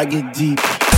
I get deep.